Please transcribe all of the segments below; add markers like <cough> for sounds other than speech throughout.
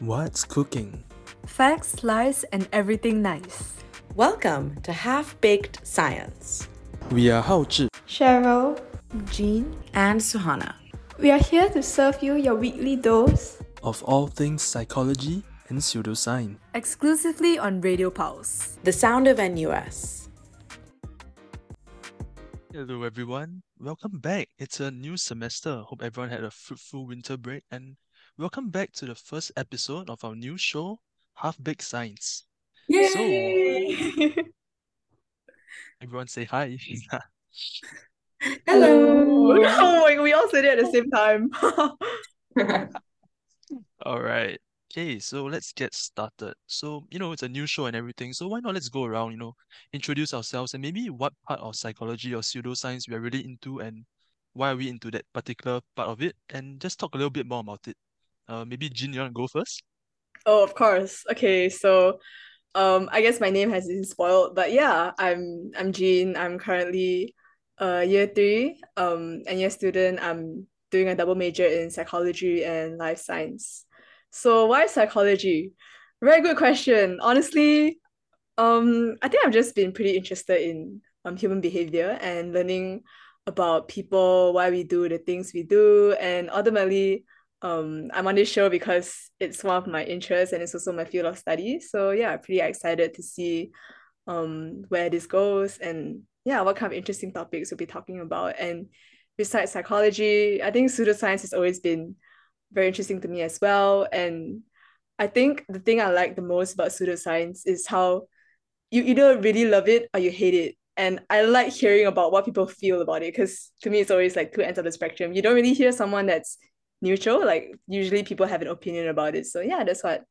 What's cooking? Facts, lies, and everything nice. Welcome to Half Baked Science. We are Hao Zhi. Cheryl, Jean, And Suhana. we are here to serve you your weekly dose. of all things psychology and pseudoscience. exclusively on Radio Pulse. The Sound of NUS. Hello, everyone. Welcome back. It's a new semester. Hope everyone had a fruitful winter break. And welcome back to the first episode of our new show, Half Baked Science. Yay! <laughs> Everyone say hi. <laughs> Hello. <laughs> Oh my, we all said it at the same time. All right. Okay, so let's get started. So, you know, it's a new show and everything. So why not let's go around, you know, introduce ourselves and maybe what part of psychology or pseudoscience we are really into and why are we into that particular part of it and just talk a little bit more about it. Uh, maybe Jin, you want to go first? oh, of course. Okay, so um I guess my name has been spoiled, but yeah, I'm I'm Jean. I'm currently uh year three, um, and year student. I'm doing a double major in psychology and life science. So why psychology? Very good question. Honestly, um, I think I've just been pretty interested in um human behavior and learning about people, why we do the things we do, and ultimately, um, I'm on this show because it's one of my interests and it's also my field of study. So yeah, I'm pretty excited to see um where this goes and yeah, what kind of interesting topics we'll be talking about. And besides psychology, I think pseudoscience has always been very interesting to me as well. And I think the thing I like the most about pseudoscience is how you either really love it or you hate it. And I like hearing about what people feel about it because to me, it's always like two ends of the spectrum. You don't really hear someone that's neutral. Like usually people have an opinion about it. So yeah, that's what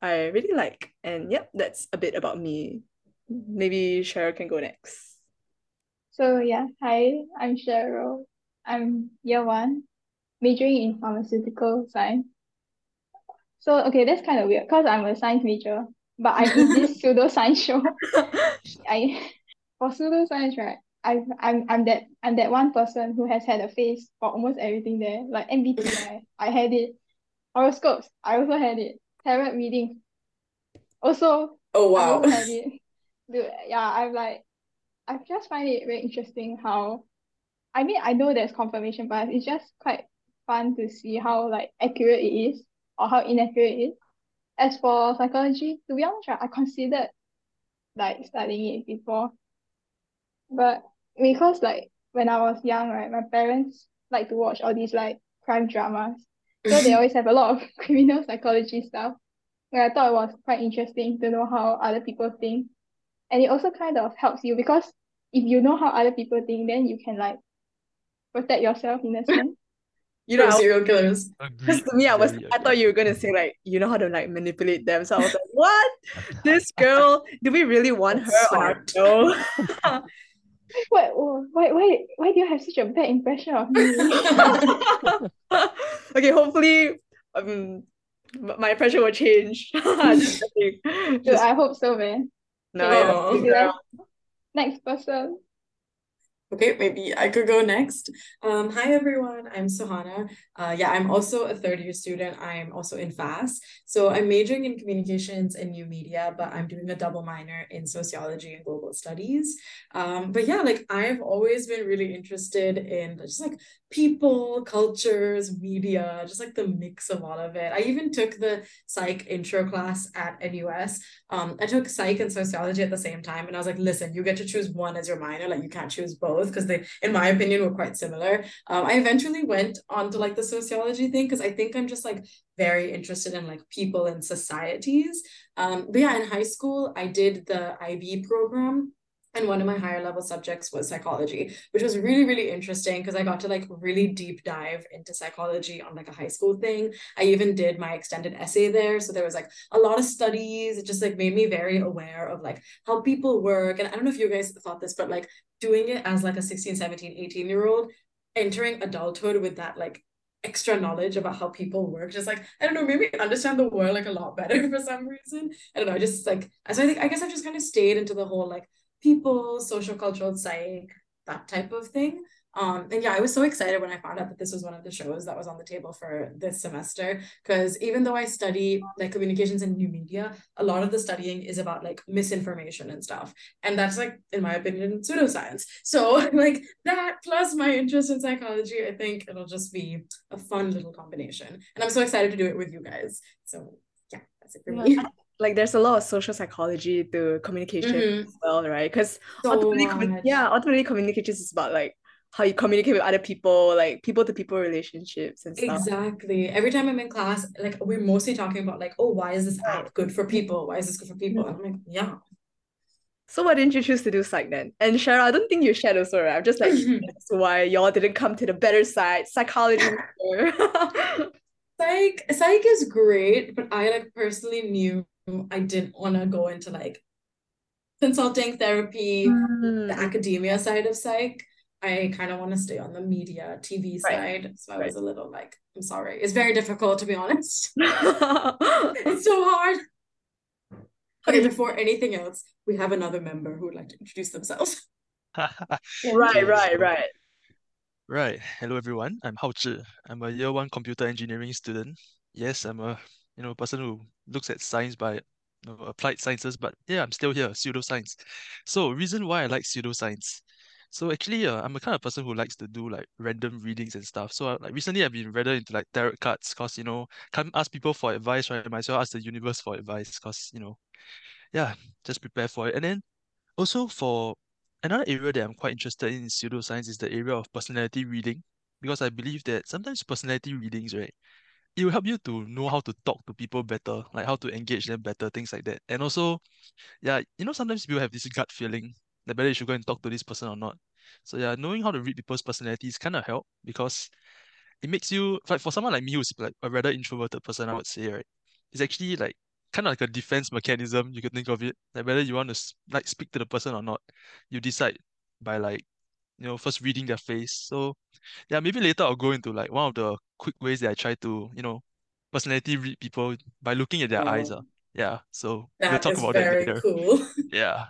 I really like. And yep, that's a bit about me. Maybe Cheryl can go next. So yeah, hi, I'm Cheryl. I'm year one, majoring in pharmaceutical science. So okay, that's kind of weird because I'm a science major, but I'm in this <laughs> pseudoscience show. <laughs> I for pseudoscience, right? I I'm I'm that I'm that one person who has had a phase for almost everything there. Like MBTI, I had it. Horoscopes, I also had it. Tarot reading, also Oh, I wow. also had it. Dude, yeah, I'm like, I just find it very interesting how, I mean, I know there's confirmation bias. It's just quite fun to see how like accurate it is or how inaccurate it is. As for psychology, to be honest, I considered like studying it before, but because like when I was young, right, my parents like to watch all these like crime dramas, so they mm. always have a lot of <laughs> criminal psychology stuff. And I thought it was quite interesting to know how other people think. And it also kind of helps you because if you know how other people think, then you can like protect yourself in a <laughs> sense. You know, I serial killers. because to me, I was Very I thought you were gonna say like you know how to like manipulate them. So I was like, what? This girl, do we really want her on our smart. <laughs> Why, why, why, why do you have such a bad impression of me? <laughs> okay, hopefully, um, my impression will change. <laughs> Just <laughs> kidding. Dude, Just- I hope so, man. no, yeah, Oh. Next person. Okay, maybe I could go next. Um, hi everyone, I'm Suhana. Uh, yeah, I'm also a third year student. I'm also in FASS. So I'm majoring in communications and new media, but I'm doing a double minor in sociology and global studies. Um, but yeah, like I've always been really interested in just like people, cultures, media, just like the mix of all of it. I even took the psych intro class at NUS. Um, I took psych and sociology at the same time, and I was like, listen, you get to choose one as your minor, like you can't choose both because they, in my opinion, were quite similar. Um, I eventually went on to like the sociology thing because I think I'm just like very interested in like people and societies. Um, but yeah, in high school, I did the IB program. And one of my higher level subjects was psychology, which was really, really interesting because I got to like really deep dive into psychology on like a high school thing. I even did my extended essay there. So there was like a lot of studies. It just like made me very aware of like how people work. And I don't know if you guys thought this, but like doing it as like a 16, 17, 18 year old, entering adulthood with that like extra knowledge about how people work just like i don't know maybe understand the world like a lot better <laughs> for some reason i don't know just like so i think i guess i've just kind of stayed into the whole like people social cultural psych that type of thing Um, and yeah, I was so excited when I found out that this was one of the shows that was on the table for this semester. Because even though I study like communications and new media, a lot of the studying is about like misinformation and stuff. And that's like, in my opinion, pseudoscience. So <laughs> like that plus my interest in psychology, I think it'll just be a fun little combination. And I'm so excited to do it with you guys. So yeah, that's it for me. Like there's a lot of social psychology to communication Mhm. as well, right? Because So ultimately, yeah, ultimately communications is about like how you communicate with other people, like people to people relationships and stuff. Exactly. Every time I'm in class, like we're mostly talking about like, oh, why is this app good for people? Why is this good for people? And I'm like, yeah. So why didn't you choose to do psych then? And Cheryl, I don't think you shared also, right? I'm just like <laughs> that's why y'all didn't come to the better side, psychology. <laughs> Psych, psych is great, but I like personally knew I didn't want to go into like consulting therapy, Mm, the academia side of psych. I kind of want to stay on the media, TV Right. side. So I Right. was a little like, I'm sorry. It's very difficult to be honest. <laughs> It's so hard. Okay, before anything else, we have another member who would like to introduce themselves. <laughs> <laughs> right, right, right. Right. Hello everyone. I'm Hao Zhi. I'm a year one computer engineering student. Yes, I'm a you know a person who looks at science by you know, applied sciences, but yeah, I'm still here, pseudoscience. So reason why I like pseudoscience. So actually, uh, I'm a kind of person who likes to do like random readings and stuff. So uh, like recently, I've been rather into like tarot cards, cause you know can't ask people for advice, right? I might as well ask the universe for advice, cause you know, yeah, just prepare for it. And then also for another area that I'm quite interested in in pseudoscience is the area of personality reading because I believe that sometimes personality readings, right, it will help you to know how to talk to people better, like how to engage them better, things like that. And also, yeah, you know, sometimes people have this gut feeling that whether you should go and talk to this person or not. So yeah, knowing how to read people's personalities kind of help because it makes you like for someone like me who's like a rather introverted person, I would say, right? It's actually like kind of like a defense mechanism, you could think of it. Like whether you want to like speak to the person or not, you decide by like, you know, first reading their face. So yeah, maybe later I'll go into like one of the quick ways that I try to, you know, personality read people by looking at their eyes. Wow. Uh. Yeah. So we'll talk about that very later. cool. <laughs> Yeah.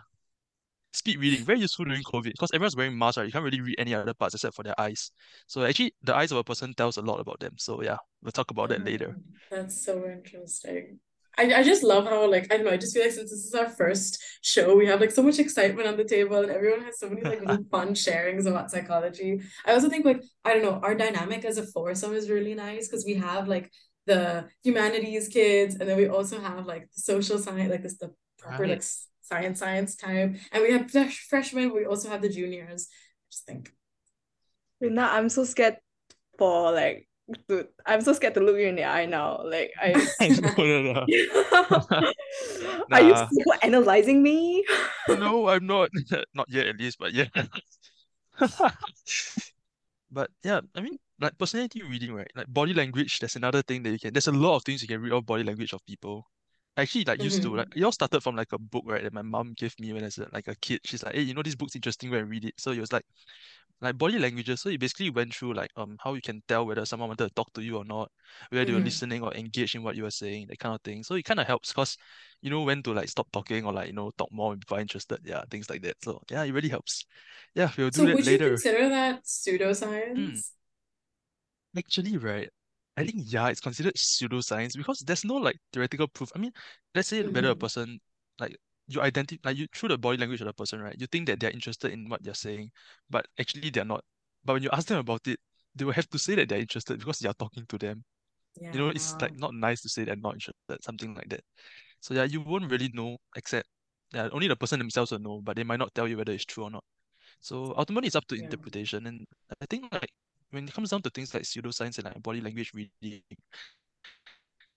Speed reading, very useful during COVID because everyone's wearing masks, right? You can't really read any other parts except for their eyes. So actually, the eyes of a person tells a lot about them. So yeah, we'll talk about that later. Oh, That's so interesting. I, I just love how like I don't know, I just feel like since this is our first show, we have like so much excitement on the table and everyone has so many like little <laughs> fun sharings about psychology. I also think like I don't know, our dynamic as a foursome is really nice because we have like the humanities kids and then we also have like the social science, like this the proper Right. like science science time. And we have fresh freshmen, we also have the juniors. I just think Wait, now I'm so scared for like to, I'm so scared to look you in the eye now. Like I <laughs> no, no, no. <laughs> Are you Nah. still analyzing me? No, I'm not. <laughs> Not yet, at least, but yeah. But yeah, I mean, like personality reading, right? Like body language, there's another thing that you can, there's a lot of things you can read off body language of people. Actually like used to Mhm. like it all started from like a book, right, that my mom gave me when I was like a kid. She's like, hey, you know, this book's interesting, go and read it. So it was like like body languages. So it basically went through like um how you can tell whether someone wanted to talk to you or not, whether they were Mhm. listening or engaged in what you were saying, that kind of thing. So it kind of helps because you know when to like stop talking or like you know talk more when people are interested. Yeah, things like that. So yeah, it really helps. Yeah, we'll do So that would you later. consider that pseudoscience? Actually, right, I think yeah, it's considered pseudoscience because there's no like theoretical proof. I mean, let's say whether a Mhm. person like you identify like you through the body language of the person, right? You think that they're interested in what you're saying, but actually they're not. But when you ask them about it, they will have to say that they're interested because you're talking to them. Yeah. You know, it's like not nice to say they're not interested, something like that. So yeah, you won't really know except yeah, only the person themselves will know, but they might not tell you whether it's true or not. So ultimately, it's up to Yeah. interpretation, and I think like when it comes down to things like pseudoscience and like body language reading,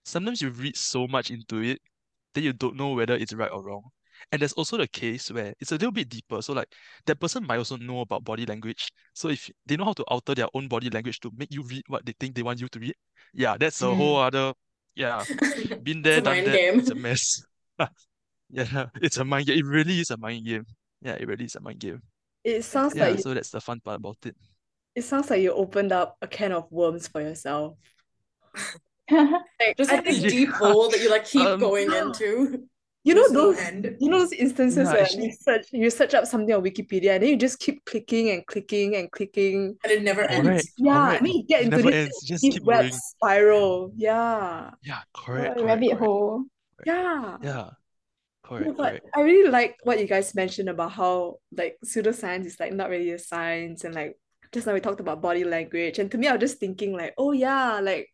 sometimes you read so much into it that you don't know whether it's right or wrong. And there's also the case where it's a little bit deeper. So like that person might also know about body language. So if they know how to alter their own body language to make you read what they think they want you to read, yeah, that's a whole mm. other yeah. <laughs> Been there, done that. game. It's a mess. <laughs> Yeah, it's a mind game. It really is a mind game. Yeah, it really is a mind game. It sounds Yeah, like so that's the fun part about it. It sounds like you opened up a can of worms for yourself. <laughs> Like, Just like this think Yeah. deep hole that you like keep Um, going into. You know There's no those end. you know those instances Yeah, where actually- you search you search up something on Wikipedia and then you just keep clicking and clicking and clicking. And it never ends. Correct. Yeah, I correct. mean you get It into never this. Just keep web going. spiral. Yeah. Yeah, correct, a correct, rabbit correct. hole. Yeah. Yeah, No, correct, but correct. I really like what you guys mentioned about how like pseudoscience is like not really a science and like just now we talked about body language and to me I was just thinking like oh yeah like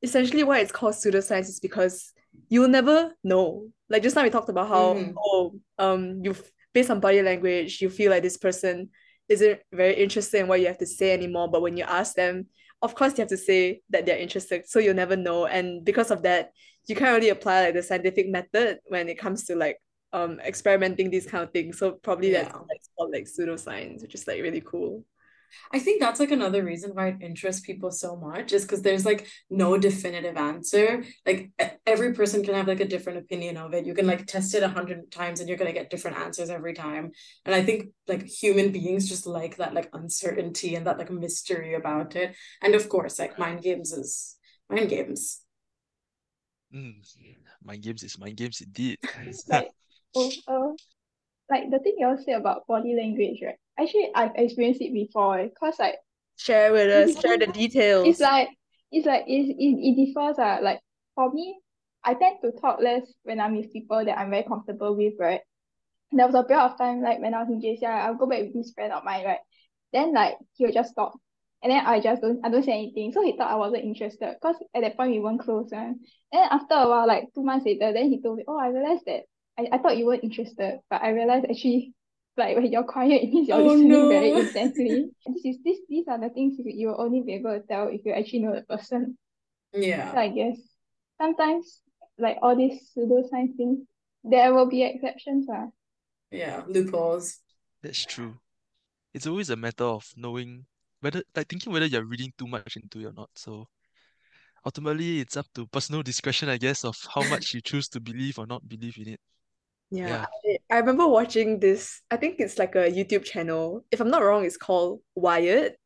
essentially why it's called pseudoscience is because you'll never know like just now we talked about how Mhm. oh um you based on body language you feel like this person isn't very interested in what you have to say anymore but when you ask them of course you have to say that they're interested so you'll never know and because of that you can't really apply like the scientific method when it comes to like um experimenting these kind of things. So probably that's Yeah. why it's called like pseudoscience, which is like really cool. I think that's like another reason why it interests people so much is because there's like no definitive answer. Like every person can have like a different opinion of it. You can like test it a hundred times and you're gonna get different answers every time. And I think like human beings just like that like uncertainty and that like mystery about it. And of course, like mind games is mind games. Mm. Mind games is mind games indeed. <laughs> Like, oh, uh, like the thing you all say about body language, right? Actually, I've experienced it before. Cause like Share with us, share the details. it's like it's like it, it, it differs. Uh. Like for me, I tend to talk less when I'm with people that I'm very comfortable with, right? There was a period of time like when I was in JC, I- I'll go back with this friend of mine, right? Then like he'll just stop. And then I just don't I don't say anything. So he thought I wasn't interested. Because at that point we weren't close, right? And after a while, like two months later, then he told me, Oh, I realized that I, I thought you weren't interested, but I realized actually like when you're quiet, it means you're Oh, listening very <laughs> no. intensely. This is this these are the things you you'll only be able to tell if you actually know the person. So Yeah. I guess sometimes like all these pseudoscience things, there will be exceptions. Uh. Yeah. Loopholes. That's true. It's always a matter of knowing whether, like thinking whether you're reading too much into it or not. So ultimately, it's up to personal discretion, I guess, of how much you choose to believe or not believe in it. Yeah, Yeah. I, I remember watching this. I think it's like a YouTube channel. If I'm not wrong, it's called Wired,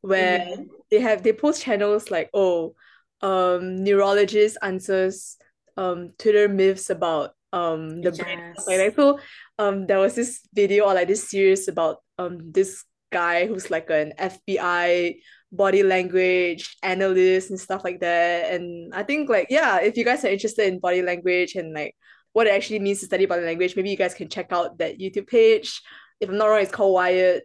where Mhm. they have they post channels like oh, um, neurologist answers um Twitter myths about um the brain and stuff like that. So um there was this video or like this series about um this guy who's like an FBI body language analyst and stuff like that. And I think like yeah, if you guys are interested in body language and like what it actually means to study body language, maybe you guys can check out that YouTube page. If I'm not wrong, it's called Wired.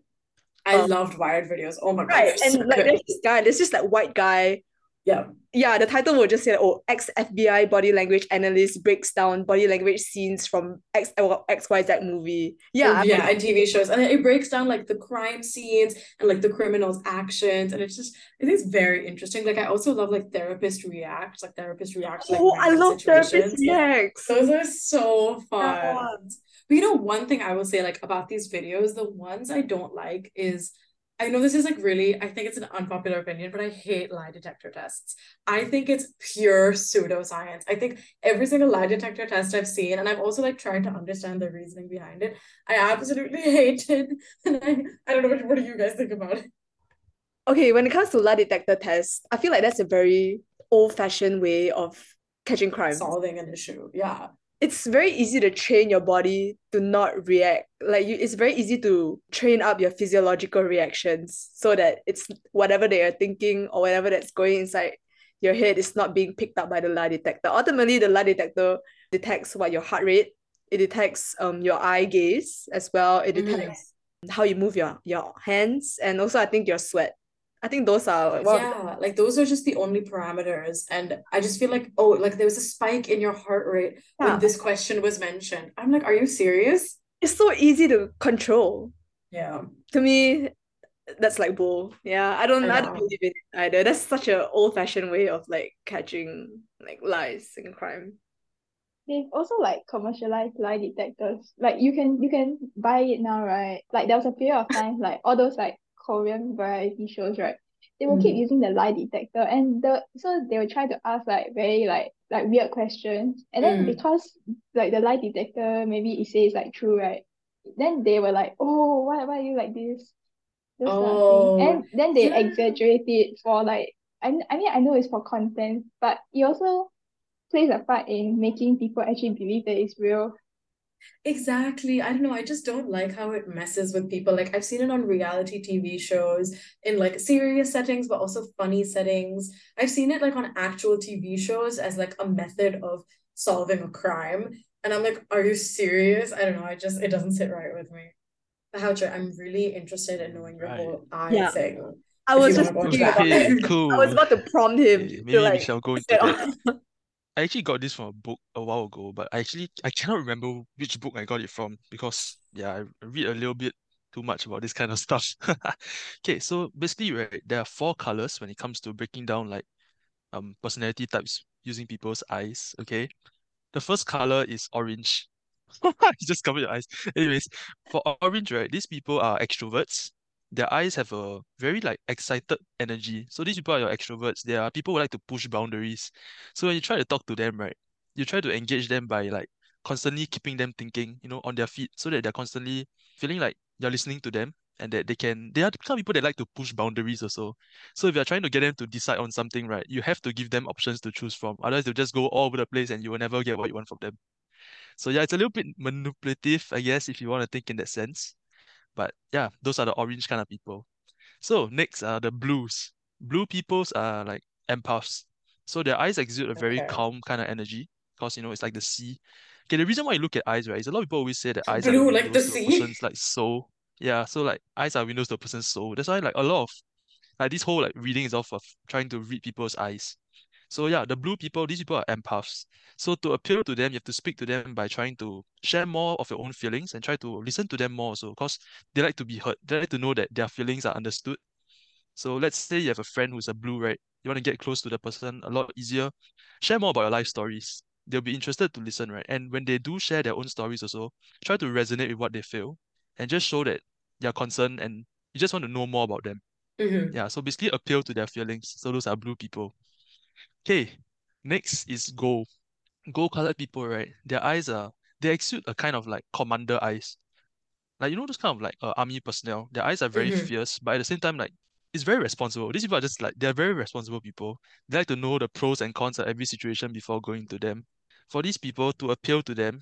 I Um, loved Wired videos. Oh my God, Right. they're And so like good. there's this guy, there's just like white guy. Yeah. Yeah, the title will just say, oh, ex-FBI body language analyst breaks down body language scenes from X XYZ movie. Yeah, oh, And yeah, and TV shows. And it breaks down like the crime scenes and like the criminals' actions. And it's just, I think it's very interesting. Like I also love like therapist reacts, like therapist reacts like oh, I love therapist reacts. Those are so fun. But you know, one thing I will say like about these videos, the ones I don't like is I know this is like really, I think it's an unpopular opinion, but I hate lie detector tests. I think it's pure pseudoscience. I think every single lie detector test I've seen, and I've also like tried to understand the reasoning behind it. I absolutely <laughs> hate it. And I, I don't know what, what do you guys think about it? Okay, when it comes to lie detector tests, I feel like that's a very old-fashioned way of catching crime. Solving an issue. Yeah. It's very easy to train your body to not react. Like you, it's very easy to train up your physiological reactions so that it's whatever they are thinking or whatever that's going inside your head is not being picked up by the lie detector. Ultimately, the lie detector detects what your heart rate, it detects um your eye gaze as well, it detects how you move your your hands, and also I think your sweat. I think those are one of the- Yeah, like those are just the only parameters. And I just feel like, oh, like there was a spike in your heart rate Yeah. when this question was mentioned. I'm like, are you serious? it's so easy to control. Yeah. to me, that's like bull. Yeah, I don't, I I, don't believe in it either. That's such an old-fashioned way of like catching like lies and crime. They've also like commercialized lie detectors. Like you can you can buy it now, right? Like there was a period of time, like all those like Korean variety shows, right? They will keep Mhm. using the lie detector and the so they will try to ask like very like like weird questions. And then Mm. because like the lie detector maybe it says like true, right? Then they were like, Oh, why why are you like this? Oh. And then they yeah. exaggerate it for like I I mean I know it's for content, but it also plays a part in making people actually believe that it's real. Exactly. I don't know. I just don't like how it messes with people. Like I've seen it on reality TV shows in like serious settings, but also funny settings. I've seen it like on actual TV shows as like a method of solving a crime. And I'm like, are you serious? I don't know. I just it doesn't sit right with me. But Hao Zhi, I'm really interested in knowing your Right. whole eye Yeah. thing. I If was just thinking about that. Cool. <laughs> I was about to prompt him Okay, to maybe we like shall go into that. <laughs> I actually got this from a book a while ago, but I actually I cannot remember which book I got it from because yeah, I read a little bit too much about this kind of stuff. <laughs> Okay, so basically, right, there are four colors when it comes to breaking down like um personality types using people's eyes. Okay, the first color is orange. <laughs> You just cover your eyes. Anyways, for orange, right, these people are extroverts. Their eyes have a very like excited energy. So these people are your extroverts. They are people who like to push boundaries. So when you try to talk to them, right, you try to engage them by like constantly keeping them thinking, you know, on their feet, so that they're constantly feeling like you're listening to them and that they can. They are the kind of people that like to push boundaries also. So if you're trying to get them to decide on something, right, you have to give them options to choose from. Otherwise, they'll just go all over the place and you will never get what you want from them. So yeah, it's a little bit manipulative, I guess, if you want to think in that sense. But yeah, those are the orange kind of people. So next are the blues. Blue peoples are like empaths. So their eyes exude a very Okay. calm kind of energy because you know it's like the sea. Okay, the reason why you look at eyes, right, is a lot of people always say that eyes are like the windows to a sea. person's like soul. Yeah, so like eyes are windows to a person's soul. That's why like a lot of like this whole like reading is off of trying to read people's eyes. So yeah, the blue people, these people are empaths. So to appeal to them, you have to speak to them by trying to share more of your own feelings and try to listen to them more also, because they like to be heard. They like to know that their feelings are understood. So let's say you have a friend who's a blue, right? You want to get close to the person a lot easier. Share more about your life stories. They'll be interested to listen, right? And when they do share their own stories also, try to resonate with what they feel and just show that you're concerned and you just want to know more about them. Mhm. Yeah, so basically appeal to their feelings. So those are blue people. Okay, next is gold. Gold colored people, right? Their eyes are they exude a kind of like commander eyes. Like you know those kind of like uh, army personnel. Their eyes are very Mhm. fierce, but at the same time, like it's very responsible. These people are just like they're very responsible people. They like to know the pros and cons of every situation before going to them. For these people to appeal to them,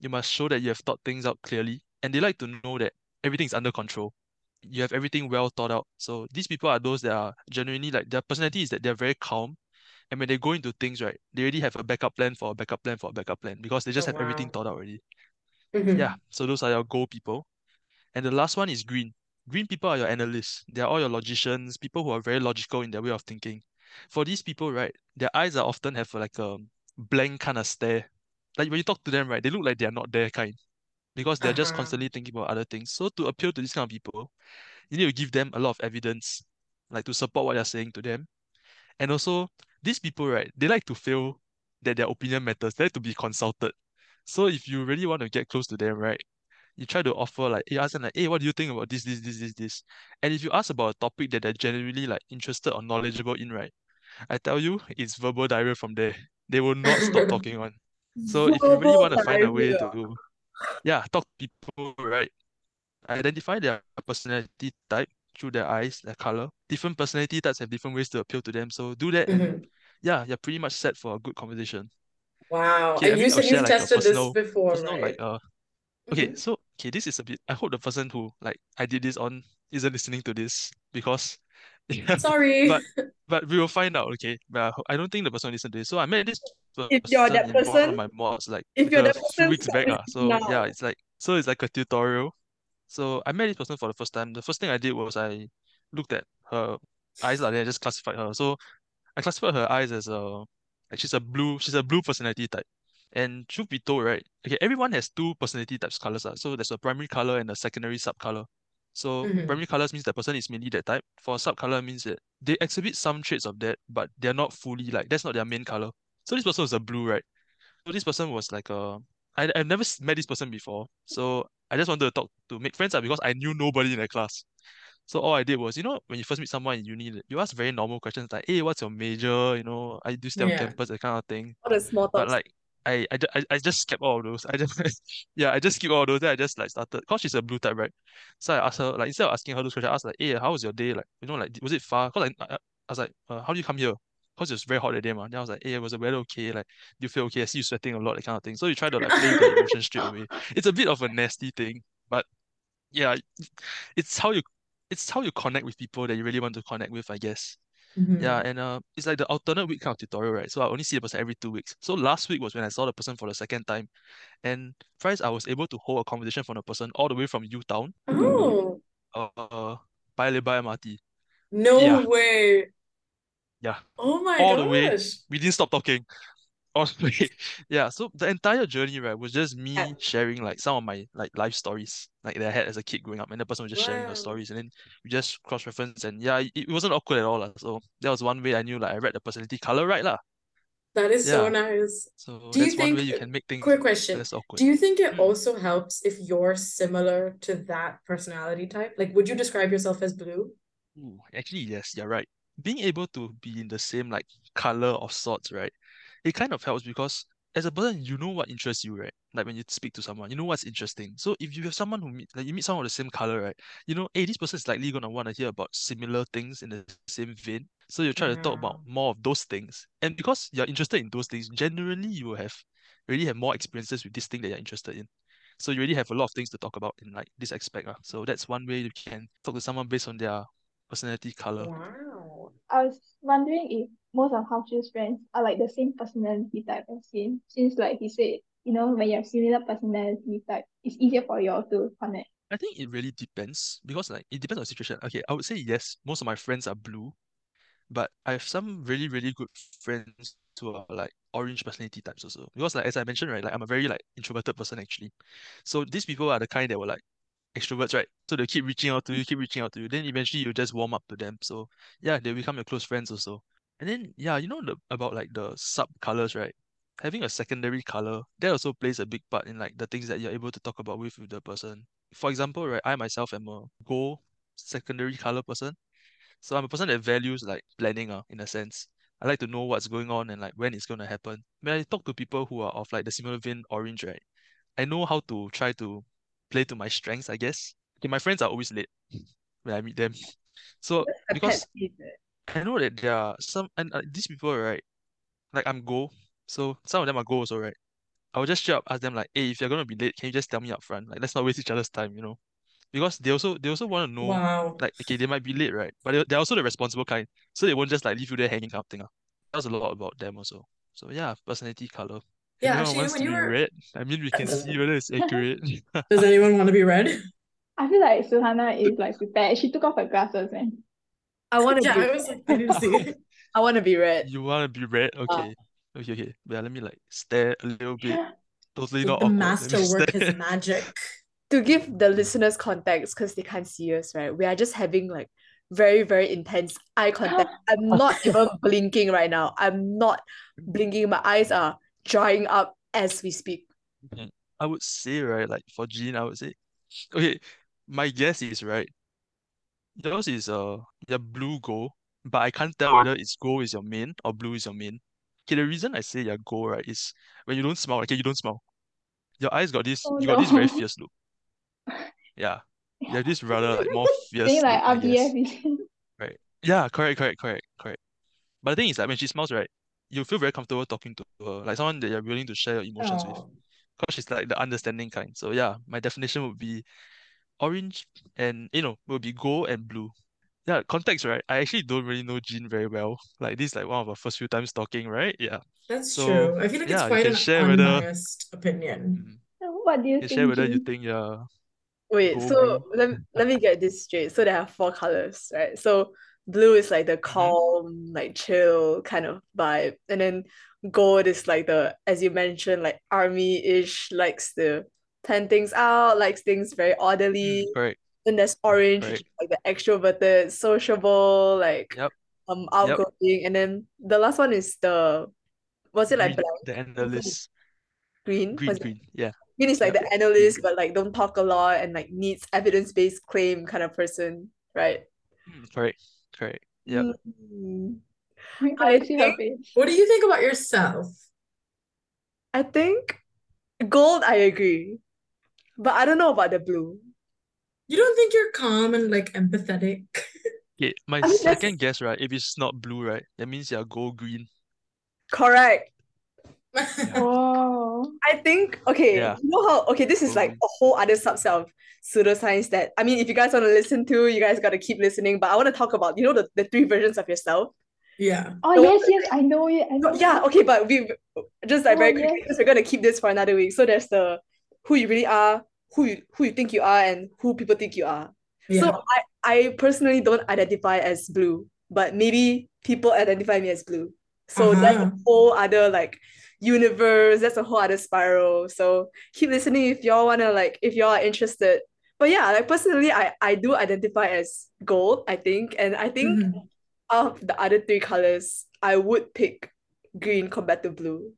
you must show that you have thought things out clearly, and they like to know that everything is under control. You have everything well thought out. So these people are those that are genuinely like their personality is that they're very calm, and when they go into things, right, they already have a backup plan for a backup plan for a backup plan because they just Oh, have everything thought out already. Mhm. Yeah, so those are your goal people. And the last one is green. Green people are your analysts. They are all your logicians, people who are very logical in their way of thinking. For these people, right, their eyes are often have like a blank kind of stare. Like when you talk to them, right, they look like they are not there kind. Because they're just Uh-huh. constantly thinking about other things. So to appeal to these kind of people, you need to give them a lot of evidence, like to support what you're saying to them. And also, these people, right, they like to feel that their opinion matters. They like to be consulted. So if you really want to get close to them, right, you try to offer like, you ask them like, hey, what do you think about this, this, this, this, this? And if you ask about a topic that they're genuinely like interested or knowledgeable in, right, I tell you, it's verbal diarrhea from there. They will not stop <laughs> talking on. So if you really want to find a way to, yeah, talk to people, right, identify their personality type through their eyes, their color. Different personality types have different ways to appeal to them. So do that, and Mhm. yeah, you're pretty much set for a good conversation. Wow. Okay, And I you mean, said you've like tested this before, personal right? like uh. Okay, Mhm. so okay, this is a bit. I hope the person who like I did this on isn't listening to this because, <laughs> yeah, Sorry. but but we will find out. Okay, but I, I don't think the person will listen to this. So I met this If you're person that in one of person, my mods like if you're that few person, weeks back. Listening so yeah, it's like so it's like a tutorial. So I met this person for the first time. The first thing I did was I looked at her eyes like that, I just classified her. So I classified her eyes as a like she's a blue she's a blue personality type. And truth be told, right? Okay, everyone has two personality types colors. ah. So there's a primary color and a secondary sub color. So Mhm. primary colors means that person is mainly that type. For sub color means that they exhibit some traits of that, but they're not fully like that's not their main color. So this person was a blue, right? So this person was like a I I've never met this person before. So I just wanted to talk to make friends ah, because I knew nobody in the class. So all I did was, you know, when you first meet someone in uni, you ask very normal questions like, hey, what's your major? You know, I do stay on Yeah. campus, that kind of thing. All the small But like I I, I, just skipped all of those. I just <laughs> yeah, I just skipped all of those. Then I just like started because she's a blue type, right? So I asked her like instead of asking her those questions, I asked like, hey, how was your day? Like, you know, like was it far? Because I, I I was like, uh, how do you come here? because it was very hot that day, man. Then I was like, hey, was the weather okay? Like, do you feel okay? I see you sweating a lot, that kind of thing. So you try to like play the emotion straight away. It's a bit of a nasty thing, but yeah, it's how you it's how you connect with people that you really want to connect with, I guess. Mhm. Yeah, and uh, it's like the alternate week kind of tutorial, right? So I only see the person every two weeks. So last week was when I saw the person for the second time, and first I was able to hold a conversation from the person all the way from U Town, Oh, uh, Paya Lebar MRT. no Yeah. way. Yeah, Oh my god. all the way. We didn't stop talking. Way. <laughs> Yeah, so the entire journey, right, was just me Yeah. sharing like some of my like life stories, like that I had as a kid growing up, and the person was just sharing her stories, and then we just cross-reference, and yeah, it, it wasn't awkward at all, lah. So that was one way I knew like I read the personality color right, lah. That is so nice. So Do you that's one way think, you can make things quick question, less awkward. do you think it Mm. also helps if you're similar to that personality type? Like, would you describe yourself as blue? Ooh, actually, yes, you're right. Being able to be in the same like color of sorts, right? It kind of helps because as a person, you know what interests you, right? Like when you speak to someone, you know what's interesting. So if you have someone who meet, like you meet someone of the same color, right? You know, hey, this person is likely gonna want to hear about similar things in the same vein. So you try to talk about more of those things. And because you're interested in those things, generally you will have really have more experiences with this thing that you're interested in. So you really have a lot of things to talk about in like this aspect. Uh. So that's one way you can talk to someone based on their personality color. Wow. I was wondering if most of Hao Zhi's friends are like the same personality type as him, since like he said, you know, when you have similar personality type, it's easier for you all to connect. I think it really depends because like it depends on the situation. Okay, I would say yes, most of my friends are blue, but I have some really, really good friends who are like orange personality types also. Because like as I mentioned, right, like I'm a very like introverted person actually. So these people are the kind that were like extroverts, right? So they keep reaching out to you, keep reaching out to you. Then eventually you just warm up to them. So yeah, they become your close friends also. And then yeah, you know the about like the sub colors, right? Having a secondary color, that also plays a big part in like the things that you're able to talk about with with the person. For example, right, I myself am a gold secondary color person. So I'm a person that values like planning uh, in a sense. I like to know what's going on and like when it's gonna happen. When I talk to people who are of like the similar vein orange, right? I know how to try to play to my strengths, I guess. Okay, my friends are always late when I meet them. So That's a pet because eh. I know that there are some and uh, these people, right? Like I'm go, so some of them are go also, right? I will just straight up ask them like, hey, if you're gonna be late, can you just tell me up front? Like let's not waste each other's time, you know? Because they also they also want to know Wow. like okay, they might be late, right? But they they're also the responsible kind. So they won't just like leave you there hanging kind of thing. Uh. That was a lot about them also. So yeah, personality color. Yeah, Anyone actually, wants when to you be were, read? I mean we can <laughs> see whether it's accurate. does anyone want to be read? I feel like Suhana is like prepared. She took off her glasses and I want to Yeah, be I was like, <laughs> I didn't see. I want to be read. You wanna be read? Okay. Okay, okay. Yeah, let me like stare a little bit. Totally Let not the awkward. Let master work stare. his <laughs> magic. To give the listeners context, because they can't see us, right? We are just having like very, very intense eye contact. <gasps> I'm not even blinking right now. I'm not blinking. My eyes are drying up as we speak. Mhm. I would say, right, like for Jean, I would say, okay, my guess is right. Yours is uh your blue gold, but I can't tell whether it's gold is your main or blue is your main. Okay, the reason I say you're gold, right, is when you don't smile, okay, you don't smile. Your eyes got this, oh you got this very fierce look. Yeah. You have this <laughs> rather like more fierce like RBF <laughs> Right. Yeah, correct, correct, correct, correct. But the thing is like when she smiles, right, you feel very comfortable talking to her, like someone that you're willing to share your emotions with. Oh, Because she's like the understanding kind. So yeah, my definition would be orange and you know, will be gold and blue. Yeah, context, right? I actually don't really know Jean very well. Like this is like one of our first few times talking, right? Yeah. that's So true. I feel like it's yeah, you quite can an share whether unbiased opinion. mm, what do you you can share think, whether you think you're Wait, gold so blue. let, let me get this straight. So there are four colors, right? So blue is like the Mm-hmm. calm, like chill kind of vibe. And then gold is like the, as you mentioned, like army-ish, likes to plan things out, likes things very Mm, orderly. correct, Then there's orange, which correct. is like the extroverted, sociable, like Yep, um yep. outgoing. And then the last one is the, was it like Green, blank? the analyst. Green? Green, Was it? green. Yeah. Green is like Yep. the analyst, green. but like don't talk a lot and like needs evidence-based claim kind of person, right? Mm, correct, correct. Yep. Mm, Can I I see her think? What do you think about yourself? I think gold, I agree. But I don't know about the blue. You don't think you're calm and like empathetic? <laughs> Okay, my I mean, that's- second guess, right? If it's not blue, right, that means you're gold green. Correct. Oh. <laughs> I think okay, Yeah. you know how okay, this is like a whole other subset of pseudoscience that I mean if you guys want to listen to, you guys gotta keep listening. But I want to talk about, you know, the, the three versions of yourself. yeah. Oh No, yes, yes, I know it. I know yeah, it. okay, but we just like Oh, very yes. quickly, because we're gonna keep this for another week. So there's the who you really are, who you who you think you are, and who people think you are. Yeah. So I I personally don't identify as blue, but maybe people identify me as blue. So that's a Uh-huh. whole other like universe, that's a whole other spiral. So keep listening if y'all wanna like if y'all are interested. But yeah, like personally, I I do identify as gold, I think, and I think Mhm. of the other three colors, I would pick green compared to blue.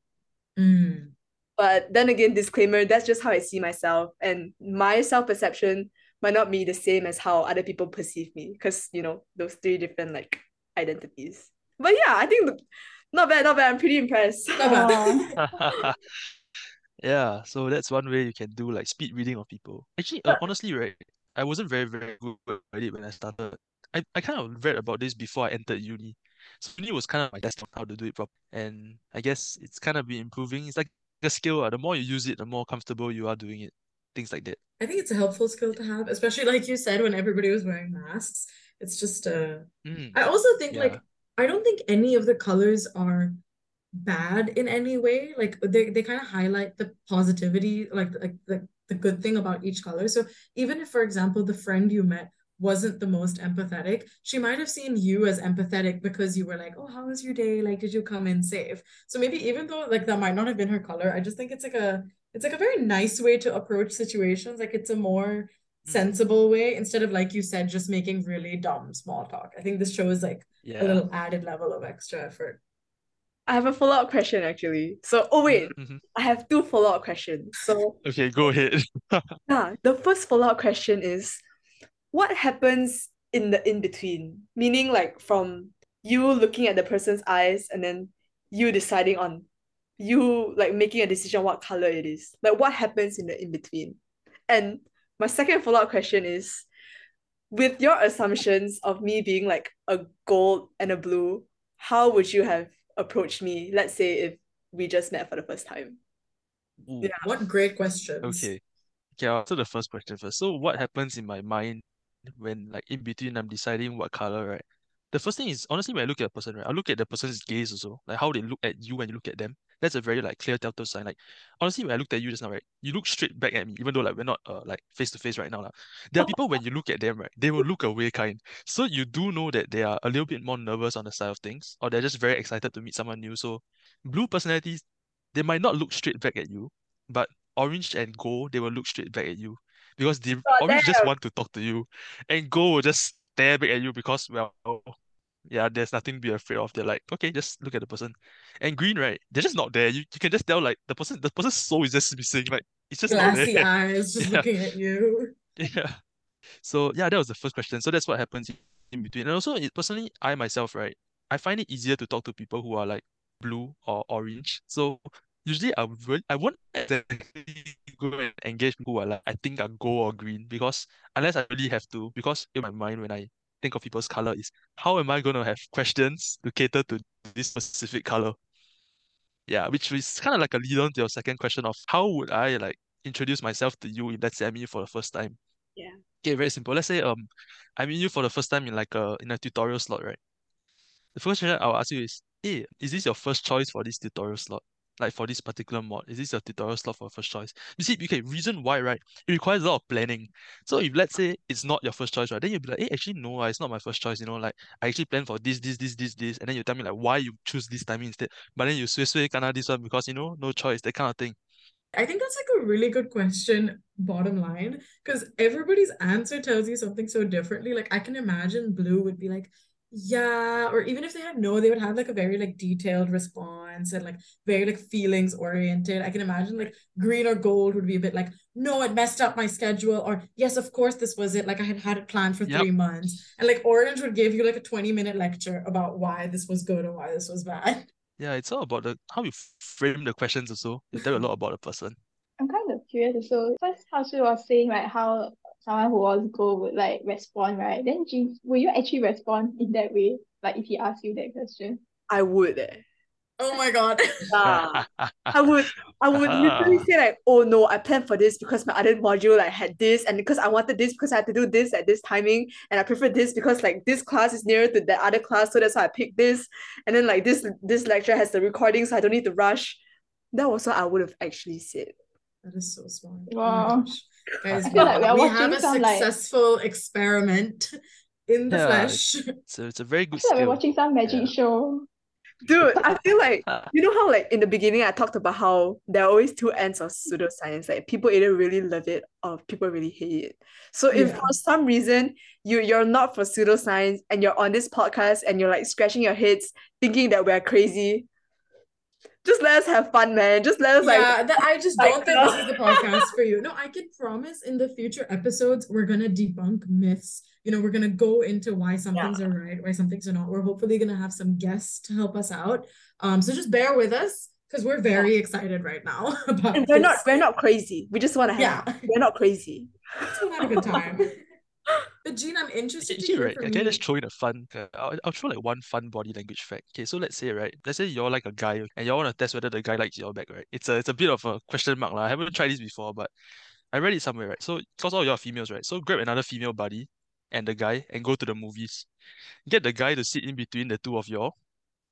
Mm. But then again, disclaimer, that's just how I see myself. And my self-perception might not be the same as how other people perceive me. Because, you know, those three different like identities. But yeah, I think the- not bad, not bad. I'm pretty impressed. Not bad. Aw. <laughs> <laughs> Yeah, so that's one way you can do like speed reading of people. Actually, uh, honestly, right, I wasn't very, very good at it when I started. I, I kind of read about this before I entered uni. So uni was kind of my test on how to do it properly. And I guess it's kind of been improving. It's like a skill. uh, The more you use it, the more comfortable you are doing it. Things like that. I think it's a helpful skill to have, especially like you said, when everybody was wearing masks. It's just uh Mm, I also think like. I don't think any of the colors are bad in any way. Like they, they kind of highlight the positivity, like like the, the good thing about each color. So even if, for example, the friend you met wasn't the most empathetic, she might have seen you as empathetic because you were like, oh, how was your day? Like, did you come in safe? So maybe even though like that might not have been her color, I just think it's like a it's like a very nice way to approach situations. Like it's a more Mm, sensible way instead of like you said, just making really dumb small talk. I think this shows like a little added level of extra effort. I have a follow-up question actually. So, oh wait, Mhm. I have two follow-up questions. So, Okay, go ahead. <laughs> yeah, the first follow-up question is what happens in the in-between? Meaning like from you looking at the person's eyes and then you deciding on you like making a decision what color it is. Like what happens in the in-between? And my second follow-up question is with your assumptions of me being like a gold and a blue, how would you have approached me? Let's say if we just met for the first time. Ooh, Yeah. What great questions. Okay. Okay, I'll answer the first question first. So what happens in my mind when like in between I'm deciding what color, right? The first thing is honestly when I look at a person, right, I look at the person's gaze also, like how they look at you when you look at them. That's a very like clear telltale sign. Like honestly, when I looked at you just now, right, you look straight back at me, even though like we're not uh like face to face right now. lah. There are people when you look at them, right, they will look away kind. So you do know that they are a little bit more nervous on the side of things, or they're just very excited to meet someone new. So blue personalities, they might not look straight back at you, but orange and gold, they will look straight back at you because the Oh, orange just want to talk to you, and gold will just stare back at you because well, yeah, there's nothing to be afraid of. They're like, okay, just look at the person. And green, right? They're just not there. You you can just tell like the person the person's soul is just missing. Like it's just not Glassy there. <laughs> eyes just Yeah. looking at you. Yeah. So yeah, that was the first question. So that's what happens in- between. And also, it, personally, I myself, right, I find it easier to talk to people who are like blue or orange. So usually I would I won't exactly go and engage people who are like I think are gold or green because unless I really have to, because in my mind when I think of people's color is how am I gonna have questions to cater to this specific color? Yeah, which is kind of like a lead on to your second question of how would I like introduce myself to you if let's say I meet you for the first time. Yeah. Okay, very simple. Let's say um I meet you for the first time in like a in a tutorial slot, right? The first question I'll ask you is, hey, is this your first choice for this tutorial slot? Like for this particular mod, is this your tutorial slot for first choice? You see, okay, reason why, right? It requires a lot of planning. So if let's say it's not your first choice, right, then you'll be like, hey, actually no, ah, it's not my first choice. You know, like I actually planned for this, this, this, this, this, and then you tell me like why you choose this timing instead. But then you sway sway kana this one because you know no choice, that kind of thing. I think that's like a really good question, bottom line, because everybody's answer tells you something so differently. Like I can imagine blue would be like, yeah, or even if they had no, they would have like a very like detailed response and like very like feelings oriented. I can imagine like green or gold would be a bit like, no, it messed up my schedule, or yes, of course this was it. Like I had had it planned for Yep. three months, and like orange would give you like a 20 minute lecture about why this was good and why this was bad. Yeah, it's all about the how you frame the questions also. You tell you a lot about the person. I'm kind of curious. So first, how she was saying like how someone who was gold would like respond, right? Then Jean, will you actually respond in that way? Like if he asks you that question? I would. Eh. Oh my god. <laughs> Yeah. I would I would literally <laughs> say like, oh no, I planned for this because my other module like had this, and because I wanted this because I had to do this at this timing, and I prefer this because like this class is nearer to the other class, so that's why I picked this. And then like this this lecture has the recording, so I don't need to rush. That was what I would have actually said. That is so smart. Wow. Oh my gosh. Guys, I feel like we are have watching a some, like- successful experiment in the Yeah, flesh. So it's a very I good feel like we're watching some magic Yeah. show. Dude, I feel like <laughs> uh. you know how like in the beginning I talked about how there are always two ends of pseudoscience. Like people either really love it or people really hate it. So if Yeah. for some reason you you're not for pseudoscience and you're on this podcast and you're like scratching your heads thinking that we're crazy, just let us have fun, man. Just let us like yeah, that I just don't think this is the podcast for you. No, I can promise in the future episodes we're gonna debunk myths. You know, we're gonna go into why some Yeah. things are right, why some things are not. We're hopefully gonna have some guests to help us out. Um, so just bear with us because we're very excited right now <laughs> about and we're not we're not crazy. We just want to have Yeah. we're not crazy. <laughs> Still had a good time. But Jean, I'm interested to hear right, from I can you. just throw in a fun. Uh, I'll, I'll throw like one fun body language fact. Okay, so let's say right, let's say you're like a guy and you want to test whether the guy likes your back, right? It's a it's a bit of a question mark lah. I haven't tried this before, but I read it somewhere, right? So because all you are females, right? So grab another female buddy and the guy and go to the movies. Get the guy to sit in between the two of y'all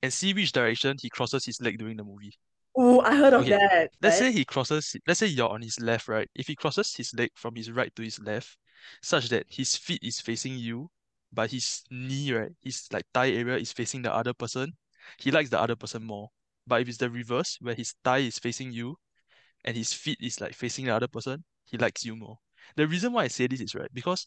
and see which direction he crosses his leg during the movie. Oh, I heard of Okay, that. Let's right? say he crosses, let's say you're on his left, right? If he crosses his leg from his right to his left, such that his feet is facing you, but his knee, right, his like thigh area is facing the other person, he likes the other person more. But if it's the reverse, where his thigh is facing you and his feet is like facing the other person, he likes you more. The reason why I say this is right, because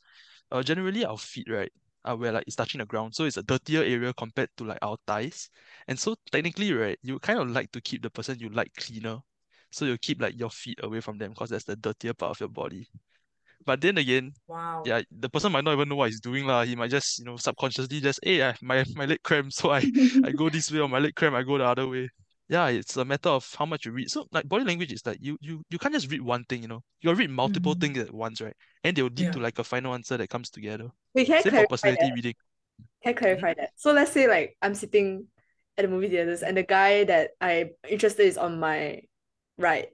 uh, generally our feet, right, are where like it's touching the ground, so it's a dirtier area compared to like our thighs. And so technically, right, you kind of like to keep the person you like cleaner. So you keep like your feet away from them because that's the dirtier part of your body. But then again, Wow. yeah, the person might not even know what he's doing lah. He might just, you know, subconsciously just, hey, I, my my leg cramp, so I <laughs> I go this way, or my leg cramp, I go the other way. Yeah, it's a matter of how much you read. So like body language is like you you you can't just read one thing, you know. You gotta read multiple Mhm. things at once, right? And they'll lead to like a final answer that comes together. Wait, can I Same for clarify personality that? reading. Can I clarify that? So let's say like I'm sitting at the movie theaters and the guy that I'm interested is on my right.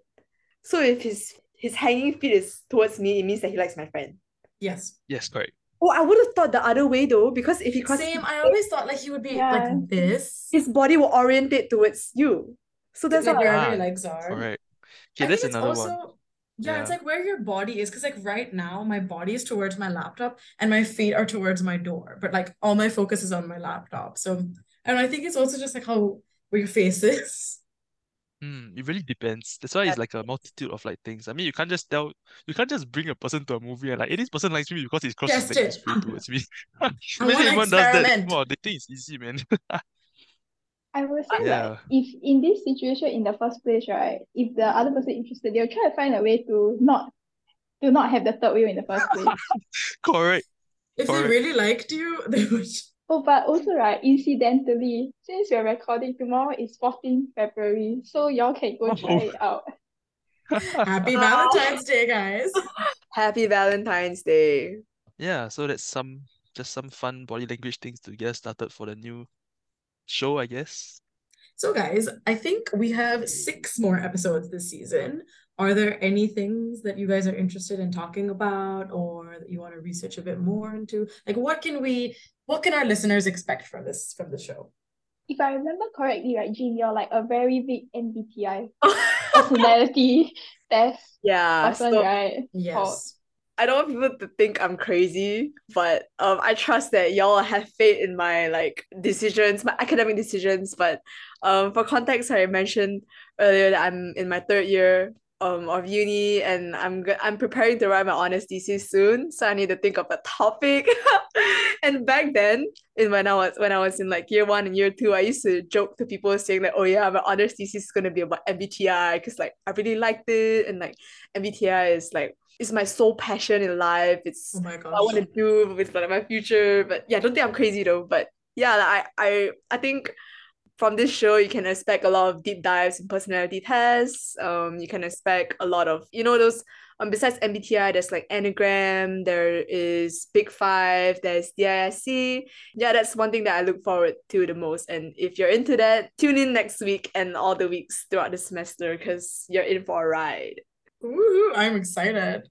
So if his his hanging feet is towards me, it means that he likes my friend. Yes. Yes, correct. Oh, I would have thought the other way though, because if he crosses Same. I always thought like he would be Yeah. like this. his body will orientate towards you. So that's like how I- wherever Ah, your legs are. Correct. I Okay, that's think it's another also one. yeah, it's like where your body is because like right now my body is towards my laptop and my feet are towards my door, but like all my focus is on my laptop. So and I think it's also just like how where your face is. Hmm, it really depends. That's why it's like a multitude of like things. I mean, you can't just tell, you can't just bring a person to a movie and like, hey, this person likes me because he's crossed his Test leg this it. way towards me. <laughs> I <laughs> Imagine wanna everyone does that. experiment. Wow, they think it's easy, man. I would say Yeah. like if in this situation in the first place, right, if the other person interested, they'll try to find a way to not to not have the third wheel in the first place. <laughs> Correct. If they really liked you, they would Oh, but also right, incidentally, since we're recording tomorrow is 14 February, so y'all can go try Oh. it out. <laughs> Happy uh, Valentine's Day, guys. <laughs> Happy Valentine's Day. Yeah, so that's some just some fun body language things to get started for the new show, I guess. So, guys, I think we have six more episodes this season. Are there any things that you guys are interested in talking about or that you want to research a bit more into? Like, what can we, what can our listeners expect from this, from the show? If I remember correctly, right, Jean, you're like a very big MBTI <laughs> personality <laughs> test yeah, person, so right? Yes. I don't want people to think I'm crazy, but um, I trust that y'all have faith in my like decisions, my academic decisions. But um, for context, I mentioned earlier that I'm in my third year um of uni, and I'm go- I'm preparing to write my honors thesis soon, so I need to think of a topic. <laughs> and back then, in when I was when I was in like year one and year two, I used to joke to people saying like, "Oh yeah, my honors thesis is gonna be about MBTI," because like I really liked it, and like MBTI is like it's my sole passion in life. It's Oh my what I want to do with like my future. But yeah, I don't think I'm crazy though. But yeah, I I I think from this show, you can expect a lot of deep dives and personality tests. Um, you can expect a lot of, you know, those um besides MBTI, there's like Enneagram, there is Big Five, there's DISC. Yeah, that's one thing that I look forward to the most. And if you're into that, tune in next week and all the weeks throughout the semester because you're in for a ride. Ooh, I'm excited.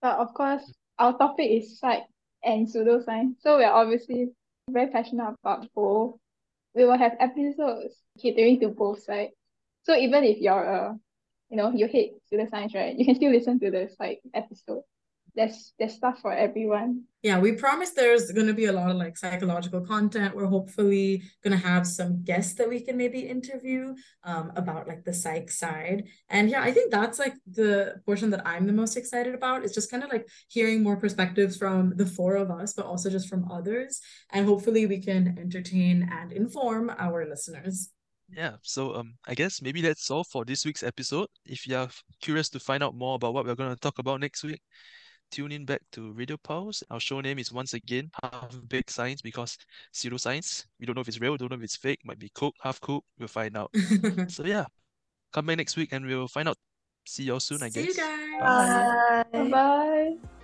But of course, our topic is psych and pseudoscience. So we're obviously very passionate about both. We will have episodes catering to both sides. So even if you're a, you know, you hate pseudoscience, right? You can still listen to this like episode. There's there's stuff for everyone. Yeah, we promise there's going to be a lot of like psychological content. We're hopefully going to have some guests that we can maybe interview um, about like the psych side. And yeah, I think that's like the portion that I'm the most excited about. It's just kind of like hearing more perspectives from the four of us, but also just from others. And hopefully we can entertain and inform our listeners. Yeah, so um, I guess maybe that's all for this week's episode. If you're curious to find out more about what we're going to talk about next week, tune in back to Radio Pulse. Our show name is once again Half Baked Science because pseudoscience. We don't know if it's real, don't know if it's fake, might be cooked, half cooked. We'll find out. <laughs> so yeah, come back next week and we'll find out. See you all soon, I See guess. you guys. Bye. Bye bye.